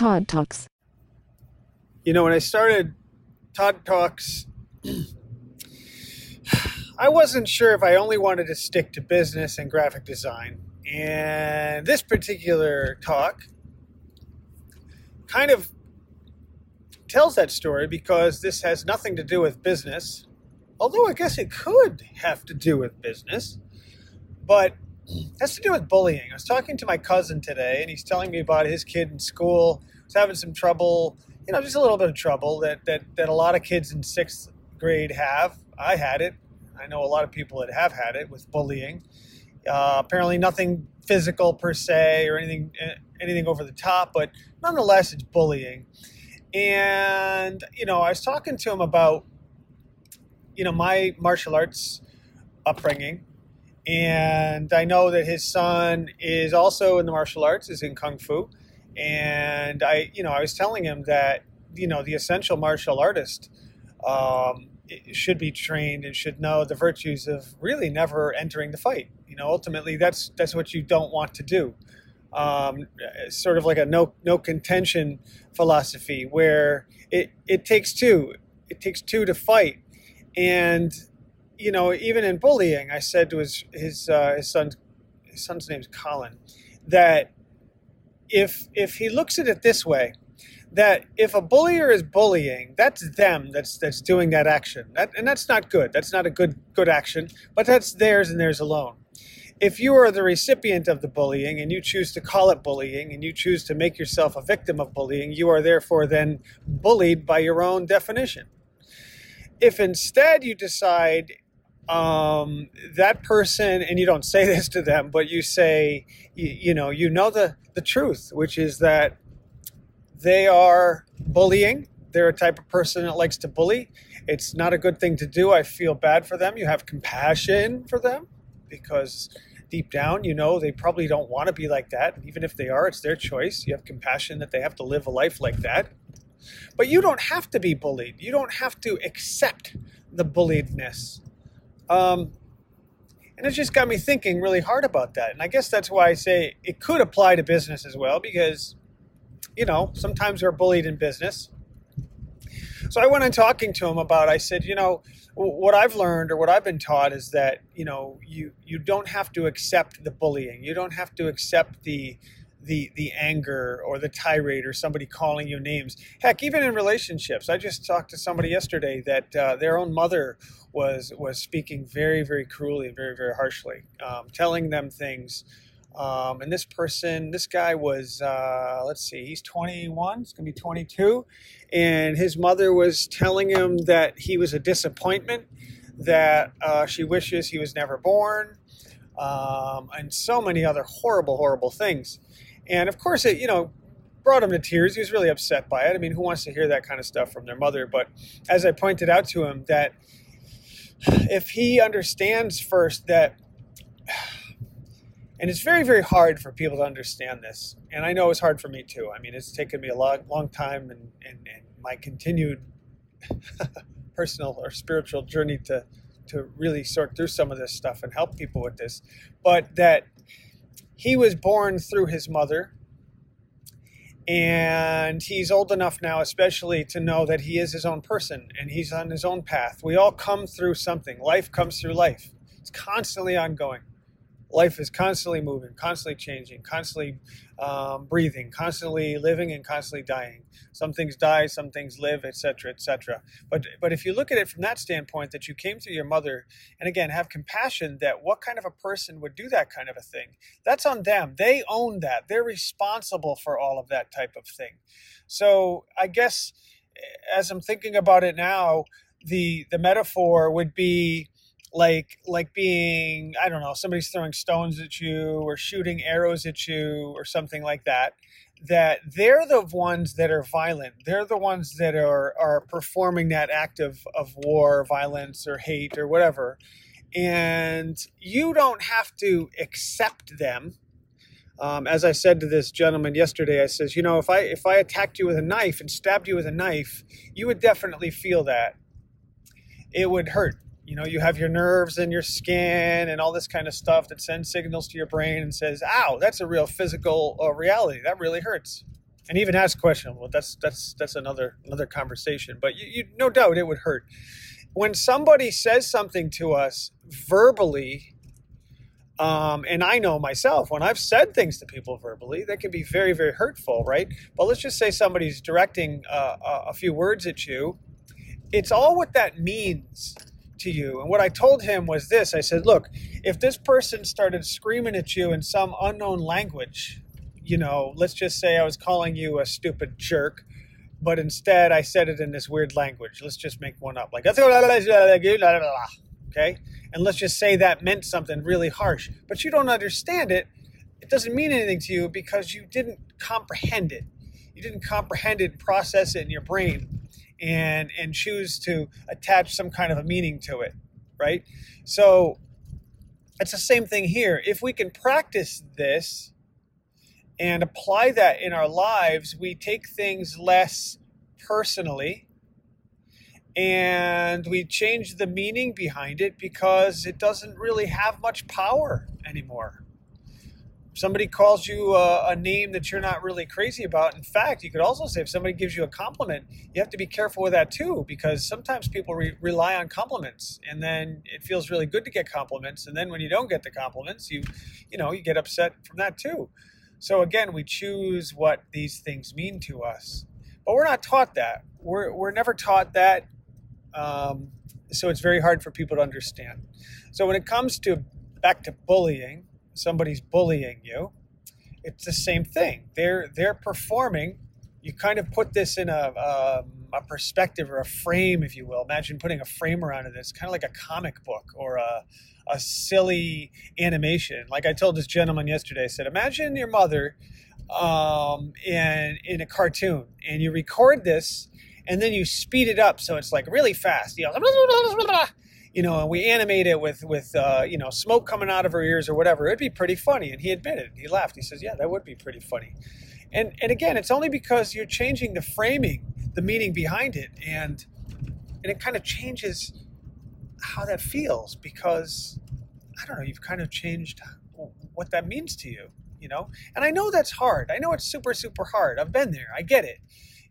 Todd Talks. You know, when I started Todd Talks, I wasn't sure if I only wanted to stick to business and graphic design. And this particular talk kind of tells that story because this has nothing to do with business, although I guess it could have to do with business, but has to do with bullying. I was talking to my cousin today, and he's telling me about his kid in school was having some trouble, you know, just a little bit of trouble that, that, that a lot of kids in sixth grade have. I had it. I know a lot of people that have had it with bullying. Uh, apparently, nothing physical per se or anything anything over the top, but nonetheless, it's bullying. And you know, I was talking to him about you know my martial arts upbringing, and I know that his son is also in the martial arts, is in kung fu, and I you know I was telling him that you know the essential martial artist. Um, should be trained and should know the virtues of really never entering the fight. You know, ultimately, that's that's what you don't want to do. Um, sort of like a no no contention philosophy, where it it takes two. It takes two to fight, and you know, even in bullying, I said to his his uh, his son his son's name's Colin that if if he looks at it this way that if a bullier is bullying, that's them that's that's doing that action. That, and that's not good. That's not a good good action, but that's theirs and theirs alone. If you are the recipient of the bullying and you choose to call it bullying and you choose to make yourself a victim of bullying, you are therefore then bullied by your own definition. If instead you decide um, that person, and you don't say this to them, but you say, you, you know, you know the, the truth, which is that they are bullying. They're a type of person that likes to bully. It's not a good thing to do. I feel bad for them. You have compassion for them because deep down, you know, they probably don't want to be like that. Even if they are, it's their choice. You have compassion that they have to live a life like that. But you don't have to be bullied. You don't have to accept the bulliedness. Um, and it just got me thinking really hard about that. And I guess that's why I say it could apply to business as well, because you know, sometimes we're bullied in business. So I went on talking to him about. I said, you know, what I've learned or what I've been taught is that you know you you don't have to accept the bullying. You don't have to accept the the the anger or the tirade or somebody calling you names. Heck, even in relationships. I just talked to somebody yesterday that uh, their own mother was was speaking very very cruelly and very very harshly, um, telling them things um, and this person, this guy was, uh, let's see, he's 21, he's going to be 22. And his mother was telling him that he was a disappointment, that uh, she wishes he was never born, um, and so many other horrible, horrible things. And of course, it, you know, brought him to tears. He was really upset by it. I mean, who wants to hear that kind of stuff from their mother? But as I pointed out to him, that if he understands first that and it's very, very hard for people to understand this. And I know it's hard for me too. I mean, it's taken me a long, long time and, and, and my continued personal or spiritual journey to, to really sort through some of this stuff and help people with this. But that he was born through his mother. And he's old enough now, especially, to know that he is his own person and he's on his own path. We all come through something. Life comes through life, it's constantly ongoing life is constantly moving, constantly changing, constantly um, breathing, constantly living, and constantly dying. Some things die, some things live, etc., etc. But but if you look at it from that standpoint, that you came through your mother, and again have compassion that what kind of a person would do that kind of a thing? That's on them. They own that. They're responsible for all of that type of thing. So I guess eh, as I'm thinking about it now, the the metaphor would be like like being I don't know somebody's throwing stones at you or shooting arrows at you or something like that that they're the ones that are violent. They're the ones that are are performing that act of, of war violence or hate or whatever. And you don't have to accept them. Um, as I said to this gentleman yesterday, I says, you know, if I if I attacked you with a knife and stabbed you with a knife, you would definitely feel that. It would hurt you know you have your nerves and your skin and all this kind of stuff that sends signals to your brain and says ow that's a real physical uh, reality that really hurts and even ask question Well, that's that's that's another another conversation. But you, you no doubt it would hurt when somebody says something to us verbally. Um, and I know myself when I've said things to people verbally, that can be very, very hurtful, right? But let's just say somebody's directing uh, a few words at you. It's all what that means to you. And what I told him was this I said, look, if this person started screaming at you in some unknown language, you know, let's just say I was calling you a stupid jerk, but instead I said it in this weird language. Let's just make one up like, okay? And let's just say that meant something really harsh, but you don't understand it. It doesn't mean anything to you because you didn't comprehend it. You didn't comprehend it, process it in your brain, and and choose to attach some kind of a meaning to it, right? So it's the same thing here. If we can practice this, and apply that in our lives, we take things less personally and we change the meaning behind it because it doesn't really have much power anymore. Somebody calls you a, a, name that you're not really crazy about, in fact, you could also say if somebody gives you a compliment, you have to be careful with that too because sometimes people re- rely on compliments and then it feels really good to get compliments and then when you don't get the compliments, you you know, you get upset from that too. So again, we choose what these things mean to us, but we're not taught that. We're we're never taught that. Um, so it's very hard for people to understand. So when it comes to back to bullying, somebody's bullying you, it's the same thing. They're they're performing. You kind of put this in a um, a perspective or a frame, if you will. Imagine putting a frame around it. It's kind of like a comic book or a a silly animation. Like I told this gentleman yesterday, I said, imagine your mother um, in in a cartoon, and you record this, and then you speed it up so it's like really fast. You know, you know, and we animate it with with uh, you know smoke coming out of her ears or whatever. It'd be pretty funny. And he admitted, he laughed. He says, "Yeah, that would be pretty funny." And and again, it's only because you're changing the framing, the meaning behind it, and and it kind of changes how that feels because I don't know, you've kind of changed what that means to you, you know? And I know that's hard. I know it's super, super hard. I've been there. I get it.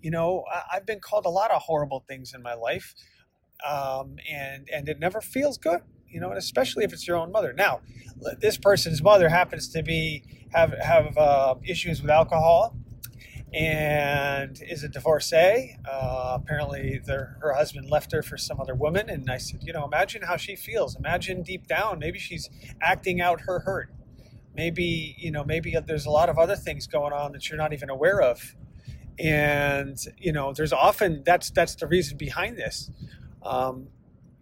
You know, I've been called a lot of horrible things in my life. Um, and, and it never feels good, you know, and especially if it's your own mother. Now, this person's mother happens to be, have, have uh, issues with alcohol and is a divorcee. Uh, apparently, their, her husband left her for some other woman. And I said, you know, imagine how she feels. Imagine deep down, maybe she's acting out her hurt. Maybe, you know, maybe there's a lot of other things going on that you're not even aware of. And, you know, there's often that's that's the reason behind this. Um,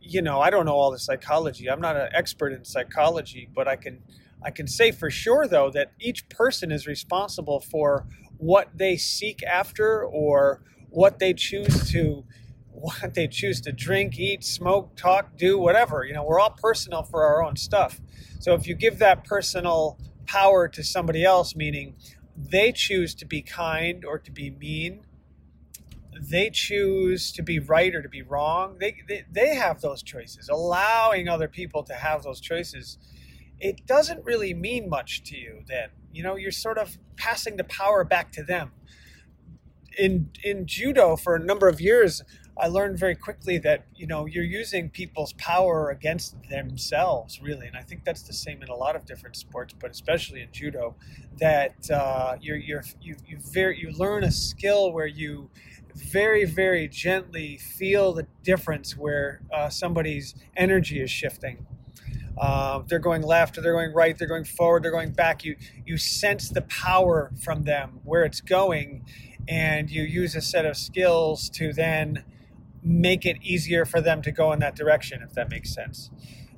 you know, I don't know all the psychology. I'm not an expert in psychology, but I can I can say for sure though that each person is responsible for what they seek after or what they choose to what they choose to drink, eat, smoke, talk, do, whatever. You know, we're all personal for our own stuff. So if you give that personal power to somebody else, meaning they choose to be kind or to be mean, they choose to be right or to be wrong, they, they, they have those choices. Allowing other people to have those choices, it doesn't really mean much to you then. You know, you're sort of passing the power back to them. In in judo for a number of years, I learned very quickly that you know you're using people's power against themselves, really, and I think that's the same in a lot of different sports, but especially in judo. That uh, you're, you're you you very you learn a skill where you very very gently feel the difference where uh, somebody's energy is shifting uh, they're going left or they're going right, they're going forward, they're going back. You you sense the power from them where it's going, and you use a set of skills to then make it easier for them to go in that direction, if that makes sense.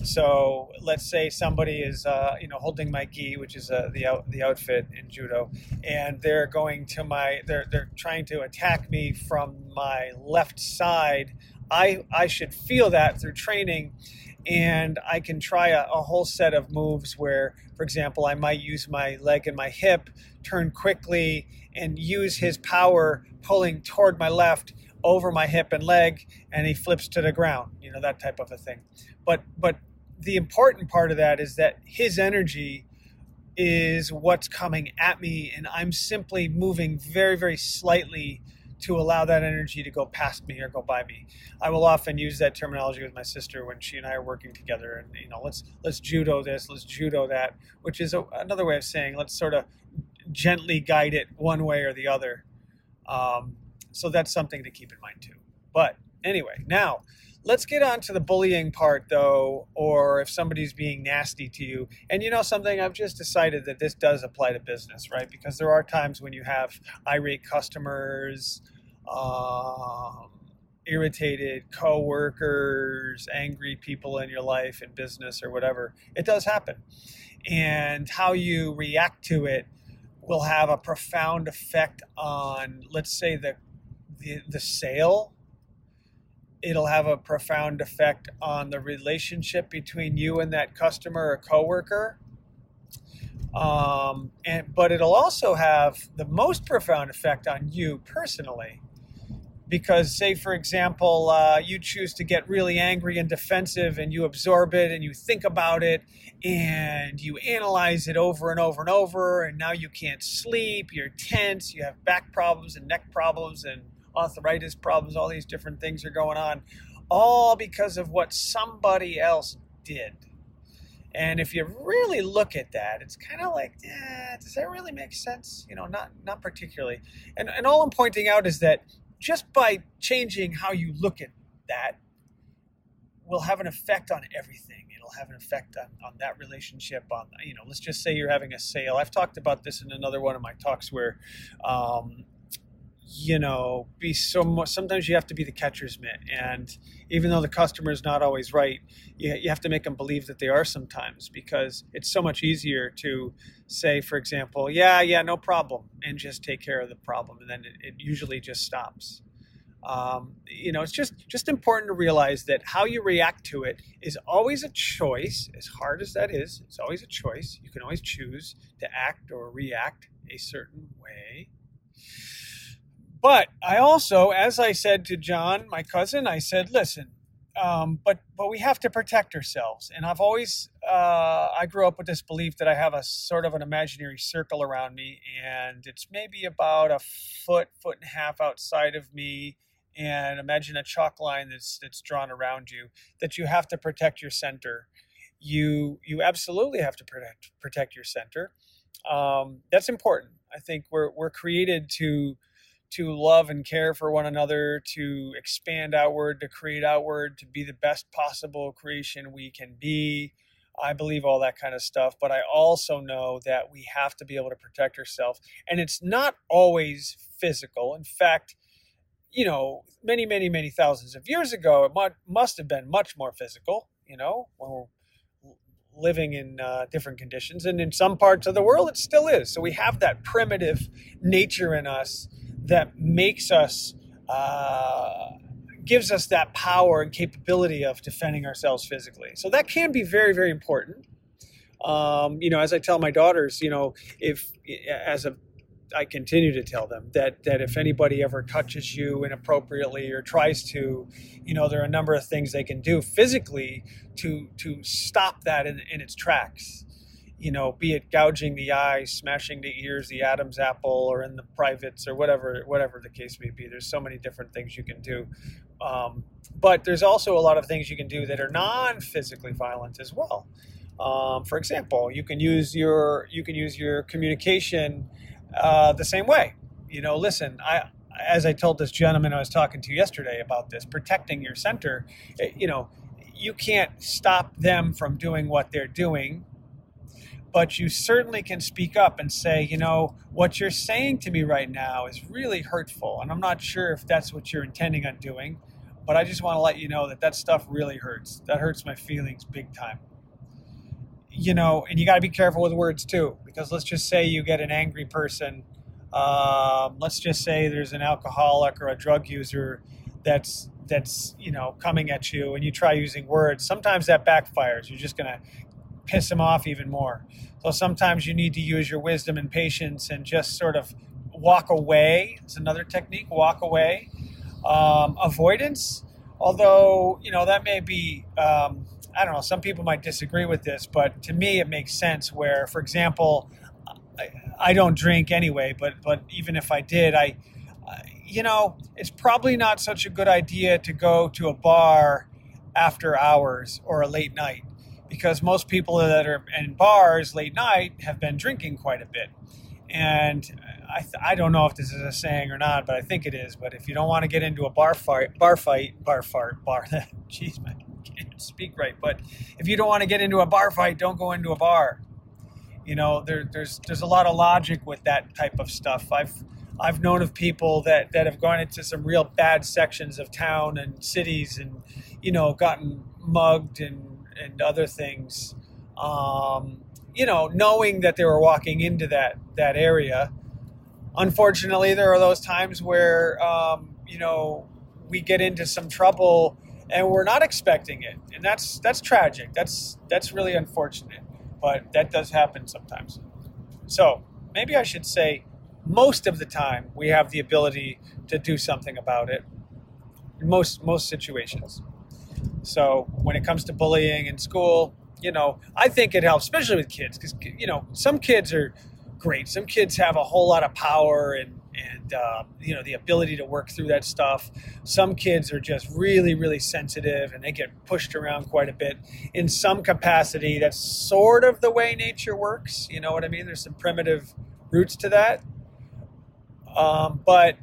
So let's say somebody is, uh, you know, holding my gi, which is uh, the out, the outfit in judo, and they're going to my, they're they're trying to attack me from my left side. I I should feel that through training, and I can try a, a, whole set of moves where, for example, I might use my leg and my hip, turn quickly, and use his power pulling toward my left over my hip and leg, and he flips to the ground. You know that type of a thing. But but the important part of that is that his energy is what's coming at me, and I'm simply moving very, very slightly to allow that energy to go past me or go by me. I will often use that terminology with my sister when she and I are working together, and you know, let's let's judo this, let's judo that, which is a, another way of saying let's sort of gently guide it one way or the other. Um, so that's something to keep in mind too. But anyway, now let's get on to the bullying part though, or if somebody's being nasty to you. And you know something, I've just decided that this does apply to business, right? Because there are times when you have irate customers, um, irritated coworkers, angry people in your life in business or whatever. It does happen. And how you react to it will have a profound effect on, let's say, the the, the sale it'll have a profound effect on the relationship between you and that customer or coworker. Um, and but it'll also have the most profound effect on you personally, because say for example uh, you choose to get really angry and defensive, and you absorb it and you think about it and you analyze it over and over and over, and now you can't sleep, you're tense, you have back problems and neck problems and arthritis problems, all these different things are going on, all because of what somebody else did. And if you really look at that, it's kind of like, does that really make sense? You know, not not particularly. And and all I'm pointing out is that just by changing how you look at that will have an effect on everything. It'll have an effect on, on that relationship. On you know, let's just say you're having a sale. I've talked about this in another one of my talks where um, you know, be so much. Sometimes you have to be the catcher's mitt, and even though the customer is not always right, you, you have to make them believe that they are sometimes because it's so much easier to say, for example, "Yeah, yeah, no problem," and just take care of the problem, and then it, it usually just stops. Um, you know, it's just just important to realize that how you react to it is always a choice. As hard as that is, it's always a choice. You can always choose to act or react a certain way but I also, as I said to John, my cousin, I said, listen, um, but but we have to protect ourselves. And I've always uh, I grew up with this belief that I have a sort of an imaginary circle around me, and it's maybe about a foot, foot and a half outside of me. And imagine a chalk line that's that's drawn around you. That you have to protect your center. You you absolutely have to protect protect your center. Um, that's important. I think we're we're created to to love and care for one another, to expand outward, to create outward, to be the best possible creation we can be. I believe all that kind of stuff, but I also know that we have to be able to protect ourselves. And it's not always physical. In fact, you know, many, many, many thousands of years ago, it must have been much more physical, you know, when we're living in uh, different conditions. And in some parts of the world, it still is. So we have that primitive nature in us that makes us uh, gives us that power and capability of defending ourselves physically. So that can be very very important. Um, you know, as I tell my daughters, you know, if as a I continue to tell them that that if anybody ever touches you inappropriately or tries to, you know, there are a number of things they can do physically to to stop that in, in its tracks you know, be it gouging the eye, smashing the ears, the Adam's apple, or in the privates, or whatever, whatever the case may be. There's so many different things you can do, um, but there's also a lot of things you can do that are non-physically violent as well. Um, for example, you can use your you can use your communication uh, the same way. You know, listen, I as I told this gentleman I was talking to yesterday about this, protecting your center. Eh, you know, you can't stop them from doing what they're doing but you certainly can speak up and say, you know, what you're saying to me right now is really hurtful. And I'm not sure if that's what you're intending on doing, but I just want to let you know that that stuff really hurts. That hurts my feelings big time. You know, and you got to be careful with words too, because let's just say you get an angry person. Um, let's just say there's an alcoholic or a drug user that's that's you know coming at you and you try using words sometimes that backfires you're just going to piss them off even more. So sometimes you need to use your wisdom and patience and just sort of walk away. It's another technique, walk away. Um, avoidance, although, you know, that may be, um, I don't know. Some people might disagree with this, but to me, it makes sense. Where, for example, I, I don't drink anyway, but but even if I did, I, you know, it's probably not such a good idea to go to a bar after hours or a late night because most people that are in bars late night have been drinking quite a bit. And I, I don't know if this is a saying or not, but I think it is. But if you don't want to get into a bar fight, bar fight, bar fart, bar, jeez, I can't speak right. But if you don't want to get into a bar fight, don't go into a bar. You know, there, there's there's a lot of logic with that type of stuff. I've I've known of people that, that have gone into some real bad sections of town and cities and, you know, gotten mugged and, and other things. Um, you know, knowing that they were walking into that, that area. Unfortunately, there are those times where, um, you know, we get into some trouble and we're not expecting it. And that's, that's tragic. That's, that's really unfortunate, but that does happen sometimes. So maybe I should say, most of the time we have the ability to do something about it in most most situations so when it comes to bullying in school you know i think it helps especially with kids because you know some kids are great. Some kids have a whole lot of power and and uh, you know the ability to work through that stuff. Some kids are just really really sensitive and they get pushed around quite a bit. In some capacity that's sort of the way nature works you know what i mean? There's some primitive roots to that. Um, but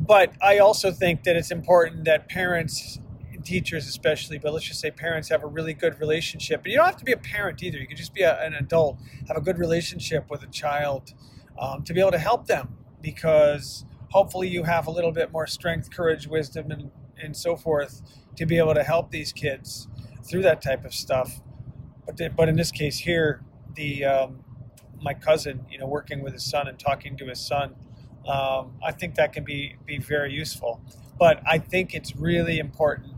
but I also think that it's important that parents, teachers especially, but let's just say parents have a really good relationship. But you don't have to be a parent either. You can just be a, an adult, have a good relationship with a child um, to be able to help them because hopefully you have a little bit more strength, courage, wisdom, and, and so forth to be able to help these kids through that type of stuff. But, the, but in this case here, the um, my cousin, you know, working with his son and talking to his son, um, I think that can be be very useful. But I think it's really important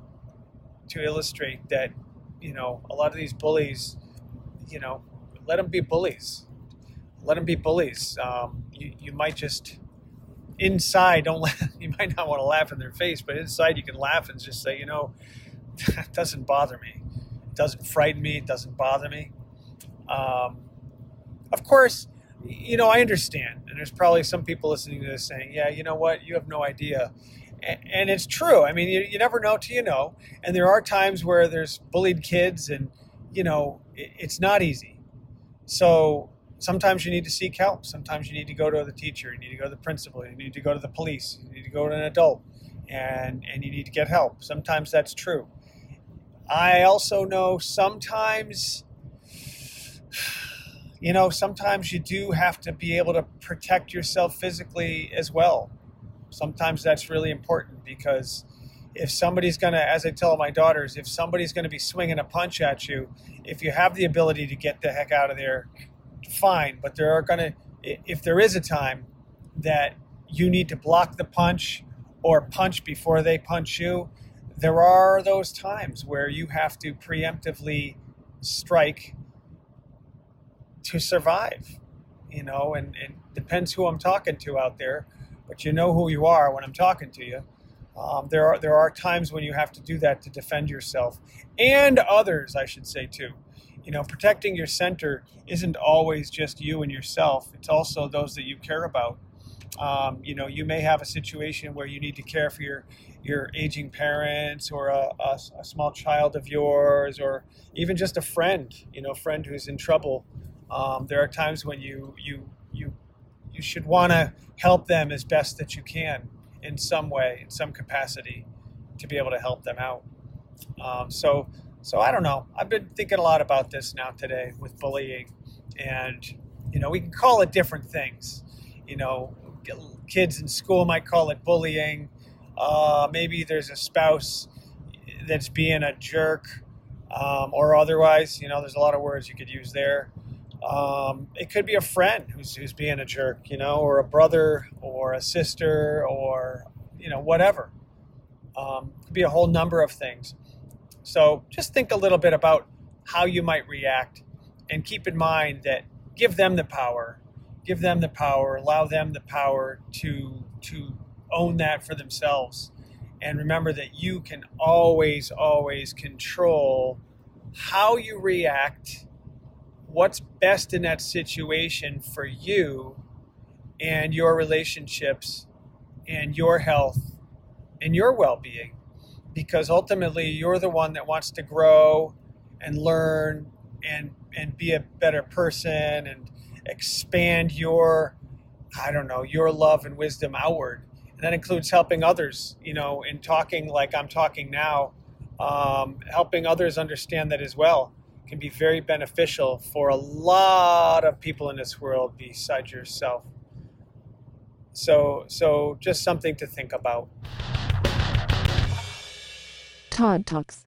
to illustrate that, you know, a lot of these bullies, you know, let them be bullies. Let them be bullies. Um, you, you might just inside don't let, you might not want to laugh in their face, but inside you can laugh and just say, you know, that doesn't bother me. It doesn't frighten me. It doesn't bother me. Um, of course, you know, I understand. And there's probably some people listening to this saying, yeah, you know what? You have no idea. And it's true. I mean, you, you never know till you know. And there are times where there's bullied kids, and, you know, it's not easy. So sometimes you need to seek help. Sometimes you need to go to the teacher. You need to go to the principal. You need to go to the police. You need to go to an adult. And, and you need to get help. Sometimes that's true. I also know sometimes you know, sometimes you do have to be able to protect yourself physically as well. Sometimes that's really important because if somebody's going to, as I tell my daughters, if somebody's going to be swinging a punch at you, if you have the ability to get the heck out of there, fine. But there are going to, if there is a time that you need to block the punch or punch before they punch you, there are those times where you have to preemptively strike to survive, you know, and it depends who I'm talking to out there, but you know who you are when I'm talking to you. Um, there are there are times when you have to do that to defend yourself and others, I should say too. You know, protecting your center isn't always just you and yourself; it's also those that you care about. Um, you know, you may have a situation where you need to care for your your aging parents or a, a, a small child of yours, or even just a friend. You know, friend who's in trouble um, there are times when you you you you should want to help them as best that you can in some way, in some capacity, to be able to help them out. Um, so so I don't know. I've been thinking a lot about this now today with bullying, and you know we can call it different things. You know, kids in school might call it bullying. Uh, maybe there's a spouse that's being a jerk um, or otherwise. You know, there's a lot of words you could use there. Um, it could be a friend who's, who's being a jerk, you know, or a brother or a sister or, you know, whatever. Um, could be a whole number of things. So just think a little bit about how you might react and keep in mind that give them the power, give them the power, allow them the power to, to own that for themselves And remember that you can always, always control how you react, what's best in that situation for you and your relationships and your health and your well being. Because ultimately, you're the one that wants to grow and learn and, and be a better person and expand your, I don't know, your love and wisdom outward and that includes helping others, you know, in talking like I'm talking now, um, helping others understand that as well can be very beneficial for a lot of people in this world besides yourself. So, so just something to think about. Todd Talks.